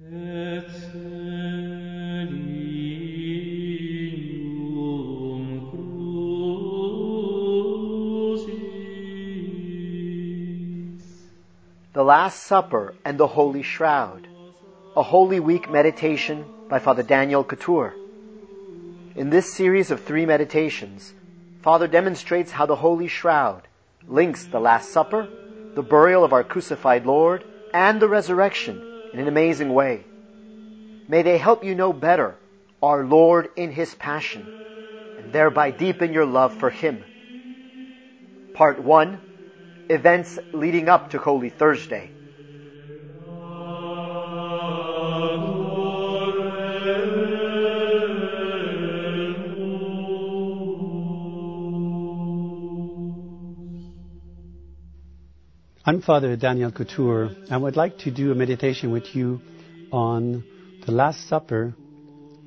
The Last Supper and the Holy Shroud, a Holy Week meditation by Father Daniel Couture. In this series of three meditations, Father demonstrates how the Holy Shroud links the Last Supper, the burial of our crucified Lord, and the resurrection in an amazing way. May they help you know better our Lord in His passion, and thereby deepen your love for Him. Part 1 Events leading up to Holy Thursday. I'm Father Daniel Couture. I would like to do a meditation with you on the Last Supper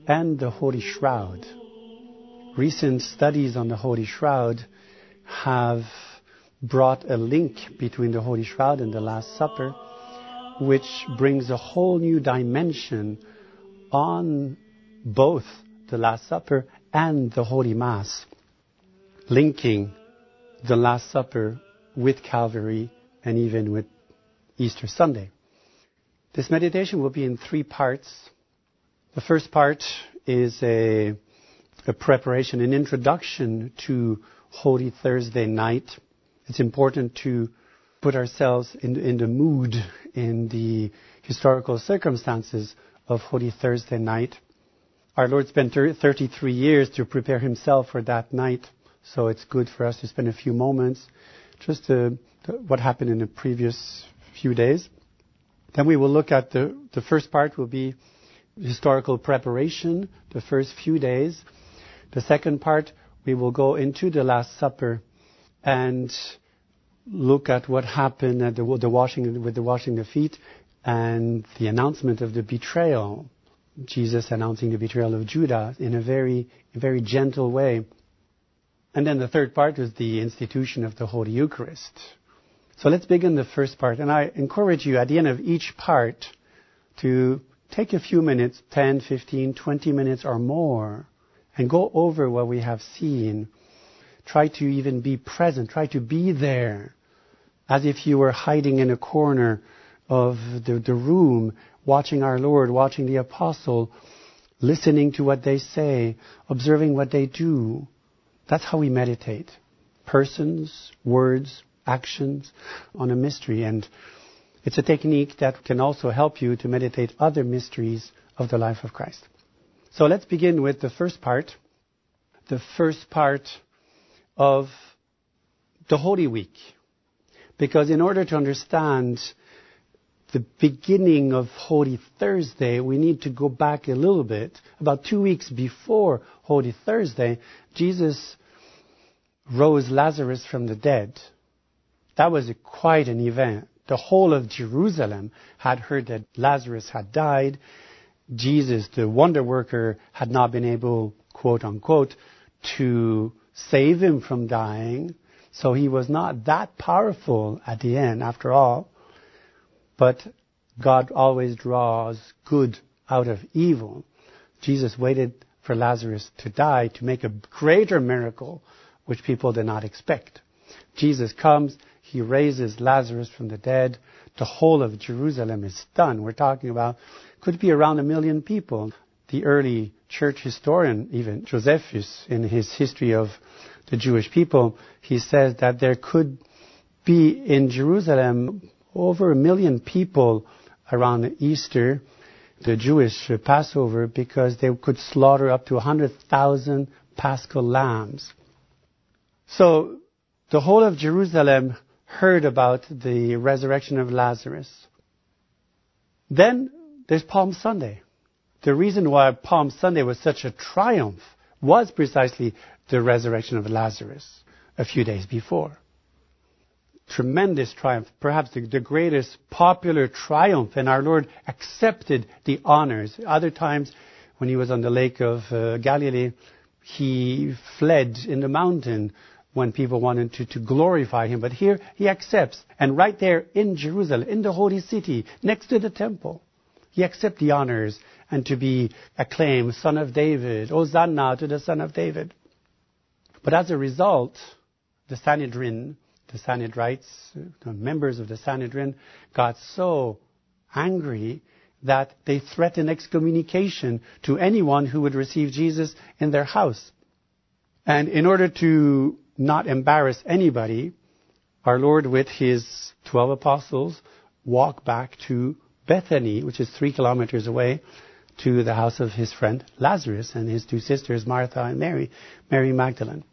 and the Holy Shroud. Recent studies on the Holy Shroud have brought a link between the Holy Shroud and the Last Supper, which brings a whole new dimension on both the Last Supper and the Holy Mass, linking the Last Supper with Calvary and even with Easter Sunday. This meditation will be in three parts. The first part is a, a preparation, an introduction to Holy Thursday night. It's important to put ourselves in, in the mood, in the historical circumstances of Holy Thursday night. Our Lord spent 33 years to prepare himself for that night, so it's good for us to spend a few moments just to what happened in the previous few days. Then we will look at the, the first part will be historical preparation, the first few days. The second part, we will go into the Last Supper and look at what happened at the, the washing, with the washing of feet and the announcement of the betrayal. Jesus announcing the betrayal of Judas in a very, very gentle way. And then the third part was the institution of the Holy Eucharist. So let's begin the first part. And I encourage you at the end of each part to take a few minutes, 10, 15, 20 minutes or more, and go over what we have seen. Try to even be present. Try to be there as if you were hiding in a corner of the, the room, watching our Lord, watching the apostle, listening to what they say, observing what they do. That's how we meditate. Persons, words, actions on a mystery. And it's a technique that can also help you to meditate other mysteries of the life of Christ. So let's begin with the first part. The first part of the Holy Week. Because in order to understand the beginning of Holy Thursday, we need to go back a little bit. About two weeks before Holy Thursday, Jesus rose Lazarus from the dead. That was quite an event. The whole of Jerusalem had heard that Lazarus had died. Jesus, the wonder worker, had not been able, quote unquote, to save him from dying. So he was not that powerful at the end, after all. But God always draws good out of evil. Jesus waited for Lazarus to die to make a greater miracle, which people did not expect. Jesus comes, he raises Lazarus from the dead. The whole of Jerusalem is stunned. We're talking about, could be around a million people. The early church historian, even Josephus, in his history of the Jewish people, he says that there could be in Jerusalem over a million people around Easter, the Jewish Passover, because they could slaughter up to 100,000 paschal lambs. So the whole of Jerusalem heard about the resurrection of Lazarus. Then there's Palm Sunday. The reason why Palm Sunday was such a triumph was precisely the resurrection of Lazarus a few days before. Tremendous triumph, perhaps the, the greatest popular triumph, and our Lord accepted the honors. Other times, when he was on the lake of uh, Galilee, he fled in the mountain when people wanted to, to glorify him. But here he accepts. And right there in Jerusalem, in the holy city, next to the temple, he accepts the honors and to be acclaimed son of David, Hosanna to the son of David. But as a result, the Sanhedrin, the Sanhedrites, the members of the Sanhedrin got so angry that they threatened excommunication to anyone who would receive Jesus in their house. And in order to not embarrass anybody, our Lord with his 12 apostles walked back to Bethany, which is three kilometers away, to the house of his friend Lazarus and his two sisters, Martha and Mary, Mary Magdalene.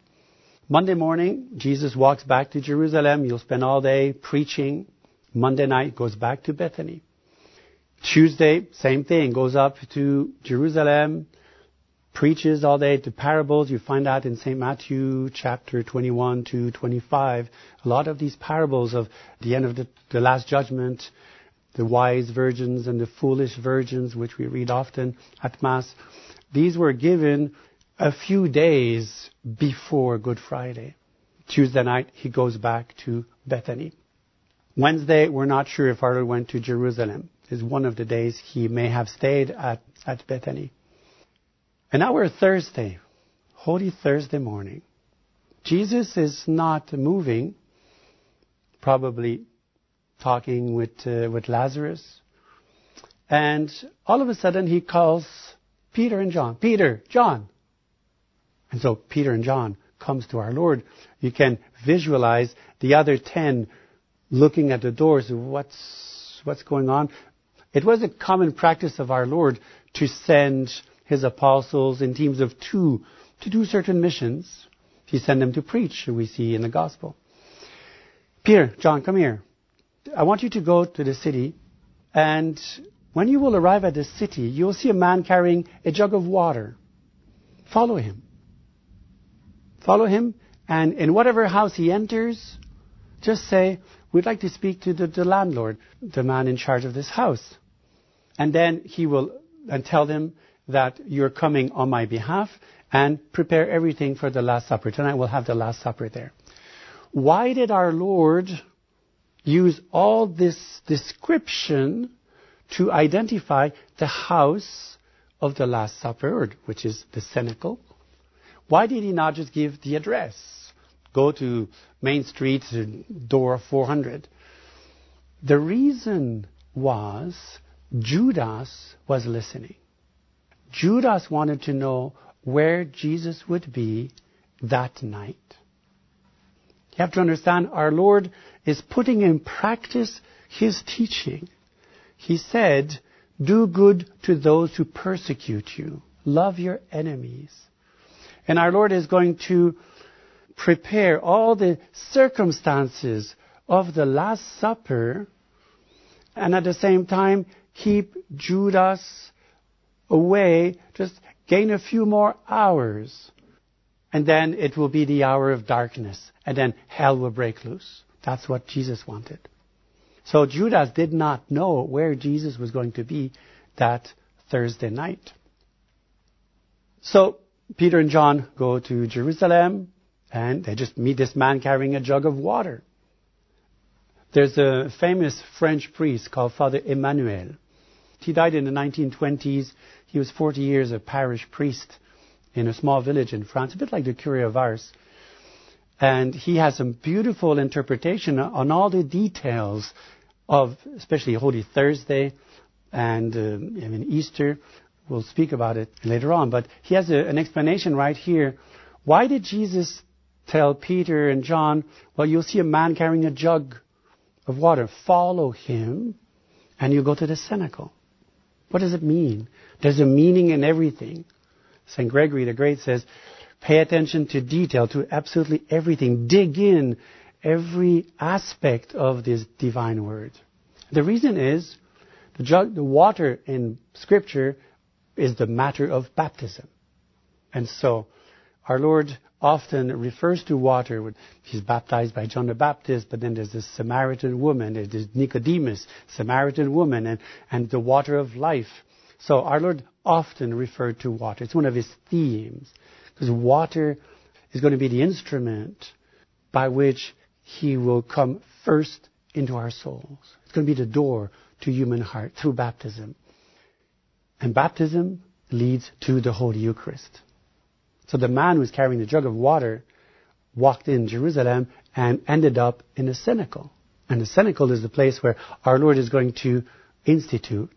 Monday morning, Jesus walks back to Jerusalem. You'll spend all day preaching. Monday night, goes back to Bethany. Tuesday, same thing, goes up to Jerusalem, preaches all day to parables. You find that in St. Matthew chapter 21 to 25. A lot of these parables of the end of the, the last judgment, the wise virgins and the foolish virgins, which we read often at Mass, these were given a few days before Good Friday. Tuesday night, he goes back to Bethany. Wednesday, we're not sure if Lord went to Jerusalem is one of the days he may have stayed at, at Bethany. And now we're Thursday, Holy Thursday morning. Jesus is not moving, probably talking with, uh, with Lazarus. And all of a sudden he calls Peter and John. Peter, John. And so Peter and John comes to our Lord. You can visualize the other ten looking at the doors. What's, what's going on? It was a common practice of our Lord to send his apostles in teams of two to do certain missions. He sent them to preach, we see in the gospel. Peter, John, come here. I want you to go to the city, and when you will arrive at the city, you'll see a man carrying a jug of water. Follow him. Follow him, and in whatever house he enters, just say, We'd like to speak to the, the landlord, the man in charge of this house. And then he will and tell them that you're coming on my behalf and prepare everything for the Last Supper. Tonight we'll have the Last Supper there. Why did our Lord use all this description to identify the house of the Last Supper, which is the cenacle? Why did he not just give the address? Go to Main Street, door 400. The reason was Judas was listening. Judas wanted to know where Jesus would be that night. You have to understand, our Lord is putting in practice His teaching. He said, do good to those who persecute you. Love your enemies. And our Lord is going to prepare all the circumstances of the Last Supper and at the same time keep Judas away, just gain a few more hours. And then it will be the hour of darkness. And then hell will break loose. That's what Jesus wanted. So Judas did not know where Jesus was going to be that Thursday night. So Peter and John go to Jerusalem. And they just meet this man carrying a jug of water. There's a famous French priest called Father Emmanuel. He died in the 1920s. He was 40 years a parish priest in a small village in France, a bit like the Curé of Ars. And he has some beautiful interpretation on all the details of, especially Holy Thursday and uh, I mean Easter. We'll speak about it later on. But he has a, an explanation right here. Why did Jesus tell Peter and John, well, you'll see a man carrying a jug of water. Follow him, and you go to the cenacle. What does it mean? There's a meaning in everything. St. Gregory the Great says, pay attention to detail, to absolutely everything. Dig in every aspect of this divine word. The reason is, the, jug, the water in Scripture is the matter of baptism. And so, our Lord often refers to water. He's baptized by John the Baptist, but then there's this Samaritan woman, there's Nicodemus, Samaritan woman, and, and the water of life. So our Lord often referred to water. It's one of his themes. Because water is going to be the instrument by which he will come first into our souls. It's going to be the door to human heart through baptism. And baptism leads to the Holy Eucharist. So the man who was carrying the jug of water walked in Jerusalem and ended up in a cenacle. And the cenacle is the place where our Lord is going to institute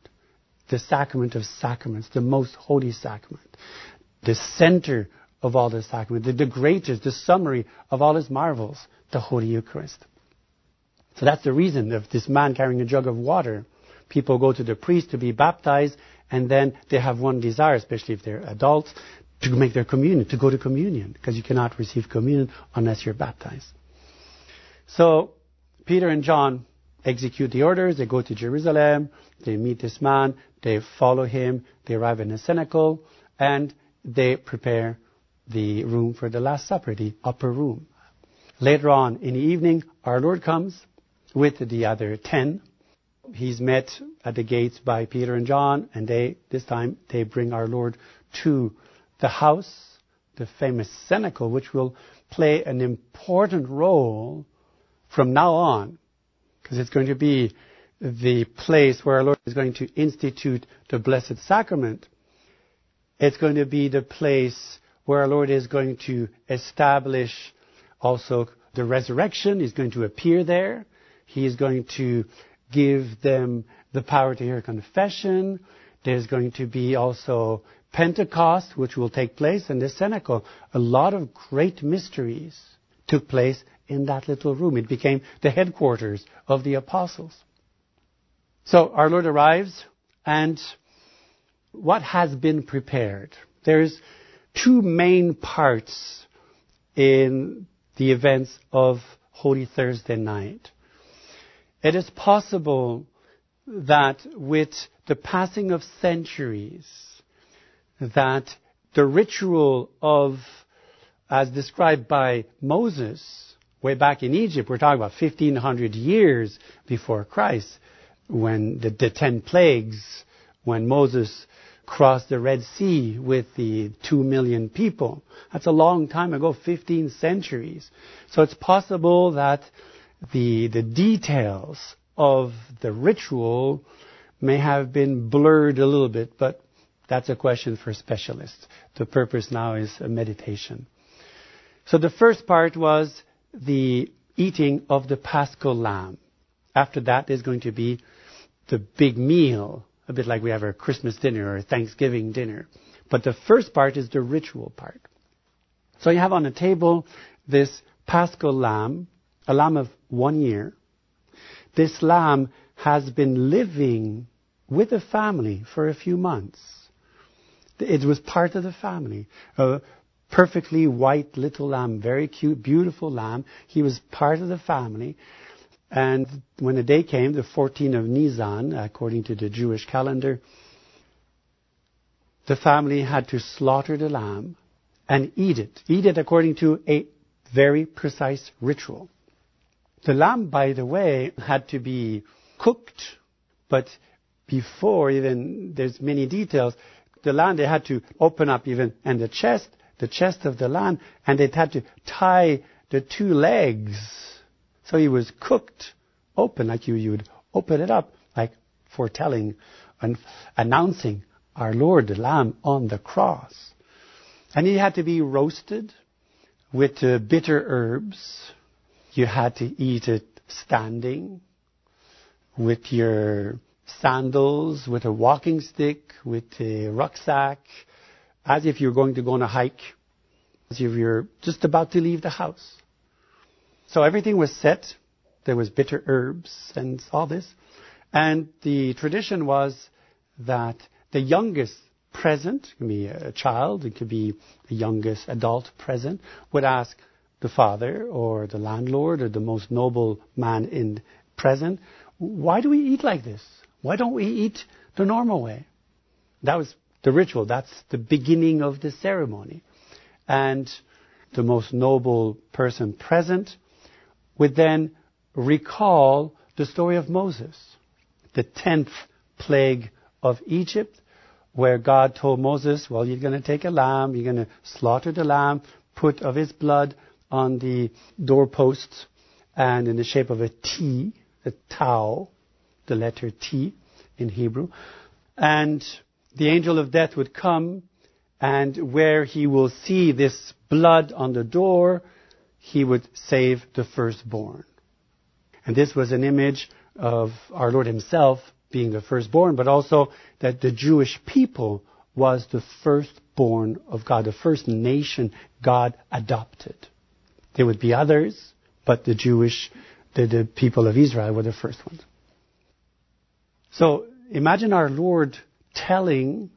the sacrament of sacraments, the most holy sacrament, the center of all the sacrament, the, the greatest, the summary of all his marvels, the Holy Eucharist. So that's the reason of this man carrying a jug of water. People go to the priest to be baptized, and then they have one desire, especially if they're adults, to make their communion, to go to communion, because you cannot receive communion unless you're baptized. So Peter and John execute the orders. They go to Jerusalem. They meet this man. They follow him. They arrive in a cenacle, and they prepare the room for the Last Supper, the upper room. Later on in the evening, our Lord comes with the other ten. He's met at the gates by Peter and John, and they, this time, they bring our Lord to the house, the famous cenacle, which will play an important role from now on, because it's going to be the place where our Lord is going to institute the Blessed Sacrament. It's going to be the place where our Lord is going to establish also the resurrection. He's going to appear there. He is going to give them the power to hear confession. There's going to be also Pentecost, which will take place in the cenacle. A lot of great mysteries took place in that little room. It became the headquarters of the apostles. So our Lord arrives, and what has been prepared? There's two main parts in the events of Holy Thursday night. It is possible that with the passing of centuries, that the ritual of, as described by Moses, way back in Egypt, we're talking about 1500 years before Christ, when the, the ten plagues, when Moses crossed the Red Sea with the two million people. That's a long time ago, 15 centuries. So it's possible that the, the details of the ritual may have been blurred a little bit, but that's a question for specialists. The purpose now is meditation. So the first part was the eating of the paschal lamb. After that is going to be the big meal, a bit like we have our Christmas dinner or Thanksgiving dinner. But the first part is the ritual part. So you have on the table this paschal lamb, a lamb of one year. This lamb has been living with the family for a few months. It was part of the family. A perfectly white little lamb, very cute, beautiful lamb. He was part of the family. And when the day came, the 14th of Nisan, according to the Jewish calendar, the family had to slaughter the lamb and eat it. Eat it according to a very precise ritual. The lamb, by the way, had to be cooked, but before even, there's many details, the lamb, they had to open up even, and the chest, the chest of the lamb, and they had to tie the two legs. So he was cooked open, like you, you would open it up, like foretelling and announcing our Lord, the Lamb, on the cross. And he had to be roasted with uh, bitter herbs. You had to eat it standing with your sandals, with a walking stick, with a rucksack, as if you're going to go on a hike, as if you're just about to leave the house. So everything was set. There was bitter herbs and all this. And the tradition was that the youngest present, it could be a child, it could be the youngest adult present, would ask the father or the landlord or the most noble man in present, why do we eat like this? Why don't we eat the normal way? That was the ritual. That's the beginning of the ceremony. And the most noble person present would then recall the story of Moses, the tenth plague of Egypt, where God told Moses, well, you're going to take a lamb, you're going to slaughter the lamb, put of his blood on the doorposts, and in the shape of a T, a Tau, the letter T in Hebrew. And the angel of death would come and where he will see this blood on the door, he would save the firstborn. And this was an image of our Lord himself being the firstborn, but also that the Jewish people was the firstborn of God, the first nation God adopted. There would be others, but the Jewish, the, the people of Israel were the first ones. So imagine our Lord telling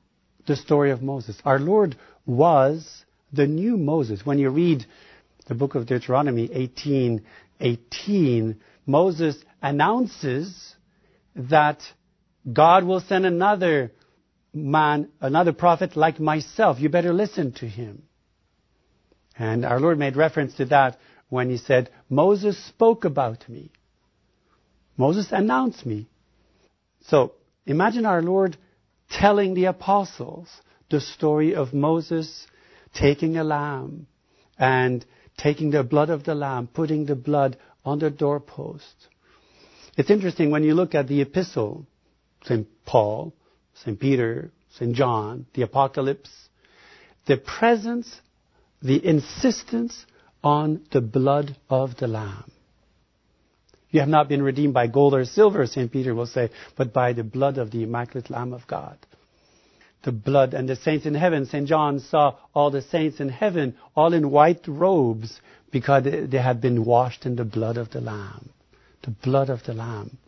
the story of Moses. Our Lord was the new Moses. When you read the book of Deuteronomy 18, 18, Moses announces that God will send another man, another prophet like myself. You better listen to him. And our Lord made reference to that when he said, Moses spoke about me. Moses announced me. So imagine our Lord telling the apostles the story of Moses taking a lamb and taking the blood of the lamb, putting the blood on the doorpost. It's interesting when you look at the epistle, St. Paul, St. Peter, St. John, the apocalypse, the presence, the insistence on the blood of the lamb. You have not been redeemed by gold or silver, St. Peter will say, but by the blood of the immaculate Lamb of God. The blood and the saints in heaven. St. John saw all the saints in heaven, all in white robes, because they had been washed in the blood of the Lamb. The blood of the Lamb.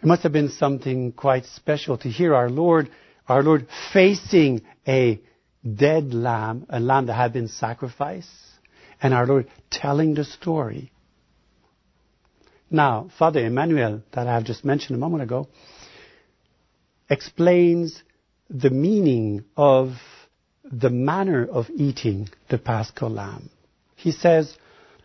It must have been something quite special to hear our Lord, our Lord facing a dead lamb, a lamb that had been sacrificed, and our Lord telling the story now, Father Emmanuel, that I have just mentioned a moment ago, explains the meaning of the manner of eating the paschal lamb. He says,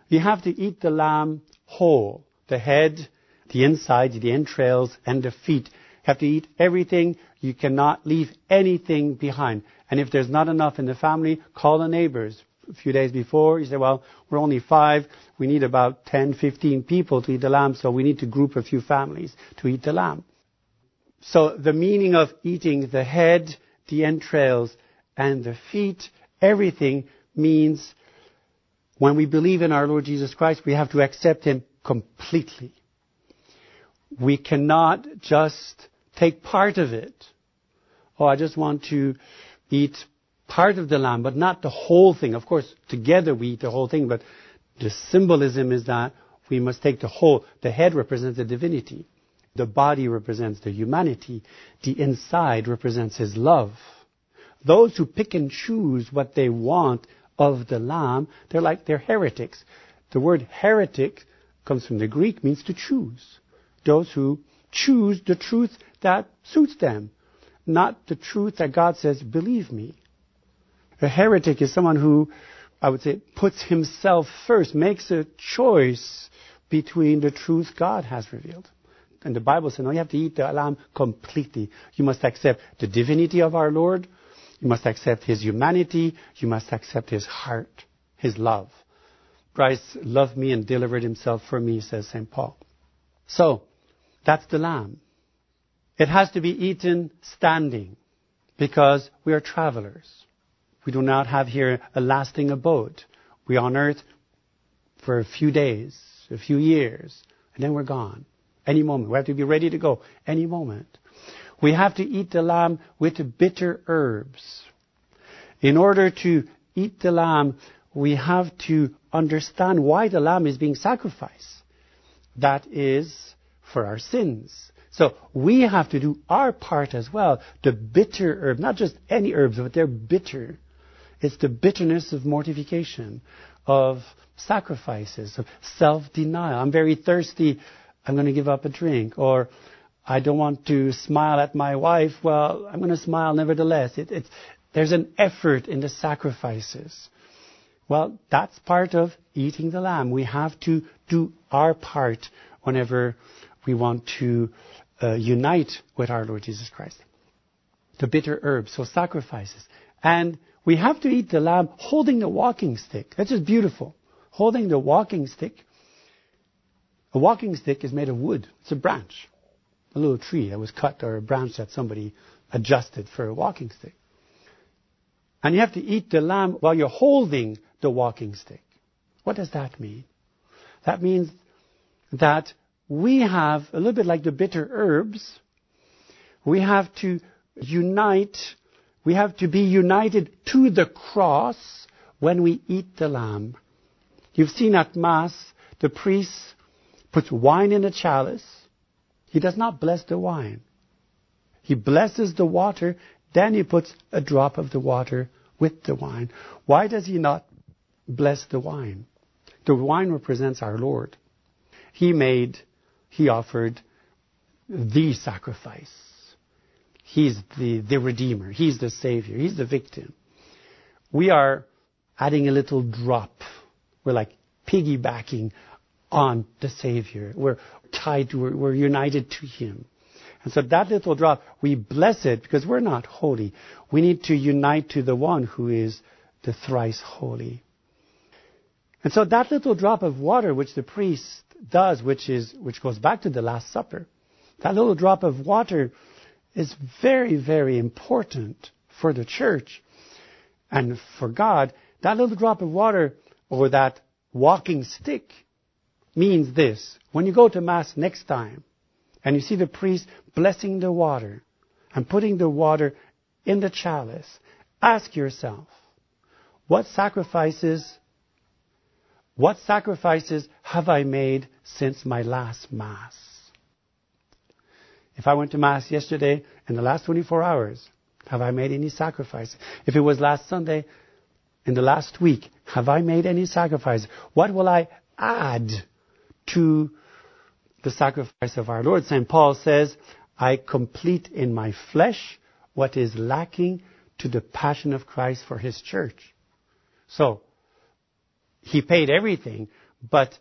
you have to eat the lamb whole, the head, the inside, the entrails, and the feet. You have to eat everything. You cannot leave anything behind. And if there's not enough in the family, call the neighbors, a few days before. He said, well, we're only five. We need about 10, 15 people to eat the lamb, so we need to group a few families to eat the lamb. So the meaning of eating the head, the entrails, and the feet, everything means when we believe in our Lord Jesus Christ, we have to accept Him completely. We cannot just take part of it. Oh, I just want to eat part of the lamb, but not the whole thing. Of course, together we eat the whole thing, but the symbolism is that we must take the whole. The head represents the divinity. The body represents the humanity. The inside represents his love. Those who pick and choose what they want of the lamb, they're like, they're heretics. The word heretic comes from the Greek, means to choose. Those who choose the truth that suits them, not the truth that God says, believe me. A heretic is someone who, I would say, puts himself first, makes a choice between the truth God has revealed. And the Bible says, no, you have to eat the lamb completely. You must accept the divinity of our Lord. You must accept His humanity. You must accept His heart, His love. Christ loved me and delivered Himself for me, says St. Paul. So, that's the lamb. It has to be eaten standing because we are travelers. We do not have here a lasting abode. We are on earth for a few days, a few years, and then we're gone. Any moment. We have to be ready to go any moment. We have to eat the lamb with bitter herbs. In order to eat the lamb, we have to understand why the lamb is being sacrificed. That is for our sins. So we have to do our part as well. The bitter herb, not just any herbs, but they're bitter. It's the bitterness of mortification, of sacrifices, of self-denial. I'm very thirsty. I'm going to give up a drink. Or I don't want to smile at my wife. Well, I'm going to smile nevertheless. It, there's an effort in the sacrifices. Well, that's part of eating the lamb. We have to do our part whenever we want to uh, unite with our Lord Jesus Christ. The bitter herbs, so sacrifices. And we have to eat the lamb holding the walking stick. That's just beautiful. Holding the walking stick. A walking stick is made of wood. It's a branch. A little tree that was cut or a branch that somebody adjusted for a walking stick. And you have to eat the lamb while you're holding the walking stick. What does that mean? That means that we have, a little bit like the bitter herbs, we have to unite, we have to be united to the cross when we eat the lamb. You've seen at Mass, the priest puts wine in a chalice. He does not bless the wine. He blesses the water, then he puts a drop of the water with the wine. Why does he not bless the wine? The wine represents our Lord. He made, he offered the sacrifice. He's the, the Redeemer. He's the Savior. He's the victim. We are adding a little drop. We're like piggybacking on the Savior. We're tied, we're, we're united to Him. And so that little drop, we bless it because we're not holy. We need to unite to the one who is the thrice holy. And so that little drop of water which the priest does, which is, which goes back to the Last Supper, that little drop of water is very, very important for the church and for God. That little drop of water or that walking stick means this. When you go to Mass next time and you see the priest blessing the water and putting the water in the chalice, ask yourself, what sacrifices, what sacrifices have I made since my last Mass? If I went to Mass yesterday in the last 24 hours, have I made any sacrifice? If it was last Sunday, in the last week, have I made any sacrifice? What will I add to the sacrifice of our Lord? St. Paul says, I complete in my flesh what is lacking to the passion of Christ for his church. So, he paid everything, but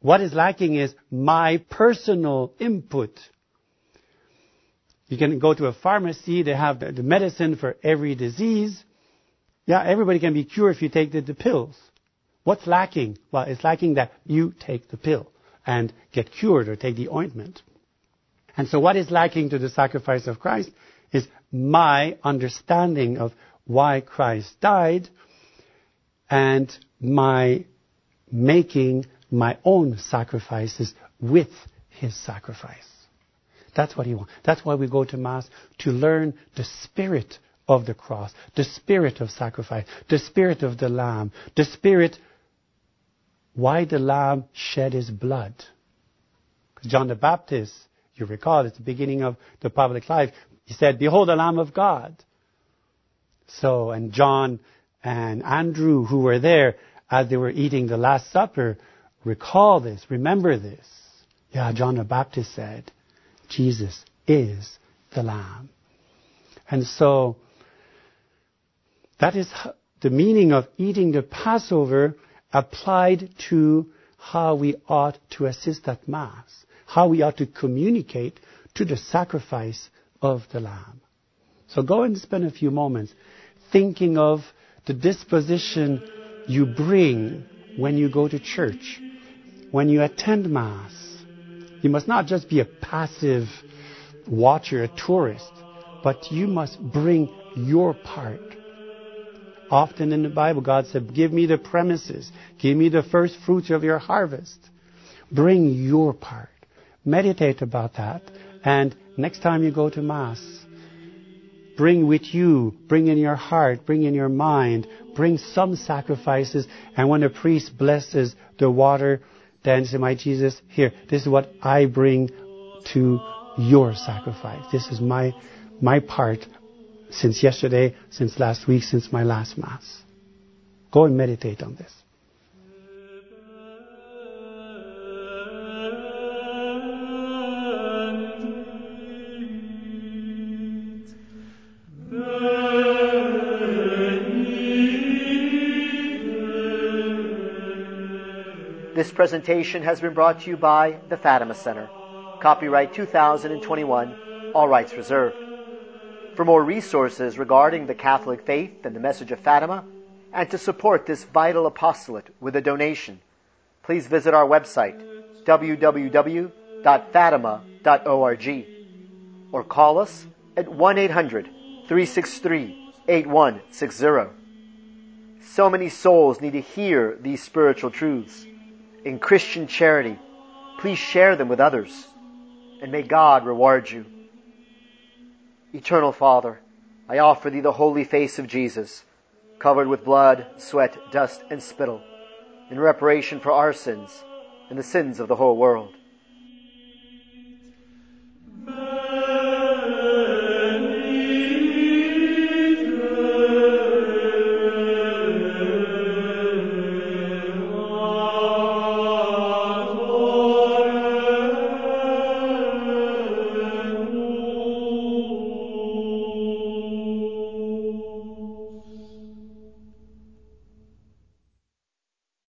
what is lacking is my personal input. You can go to a pharmacy, they have the medicine for every disease. Yeah, everybody can be cured if you take the, the pills. What's lacking? Well, it's lacking that you take the pill and get cured or take the ointment. And so what is lacking to the sacrifice of Christ is my understanding of why Christ died and my making my own sacrifices with his sacrifice. That's what he wants. That's why we go to Mass, to learn the spirit of the cross, the spirit of sacrifice, the spirit of the Lamb, the spirit why the Lamb shed his blood. John the Baptist, you recall, at the beginning of the public life, he said, Behold the Lamb of God. So, and John and Andrew, who were there as they were eating the Last Supper, recall this, remember this. Yeah, John the Baptist said, Jesus is the Lamb. And so, that is the meaning of eating the Passover applied to how we ought to assist at Mass, how we ought to communicate to the sacrifice of the Lamb. So go and spend a few moments thinking of the disposition you bring when you go to church, when you attend Mass. You must not just be a passive watcher, a tourist, but you must bring your part Often in the Bible, God said, Give me the premises. Give me the first fruits of your harvest. Bring your part. Meditate about that. And next time you go to Mass, bring with you, bring in your heart, bring in your mind, bring some sacrifices. And when the priest blesses the water, then say, My Jesus, here, this is what I bring to your sacrifice. This is my, my part since yesterday, since last week, since my last Mass. Go and meditate on this. Presentation has been brought to you by the Fatima Center. Copyright 2021, all rights reserved. For more resources regarding the Catholic faith and the message of Fatima, and to support this vital apostolate with a donation, please visit our website, www.fatima.org, or call us at 1-800-363-8160. So many souls need to hear these spiritual truths. In Christian charity, please share them with others, and may God reward you. Eternal Father, I offer thee the holy face of Jesus, covered with blood, sweat, dust, and spittle, in reparation for our sins and the sins of the whole world.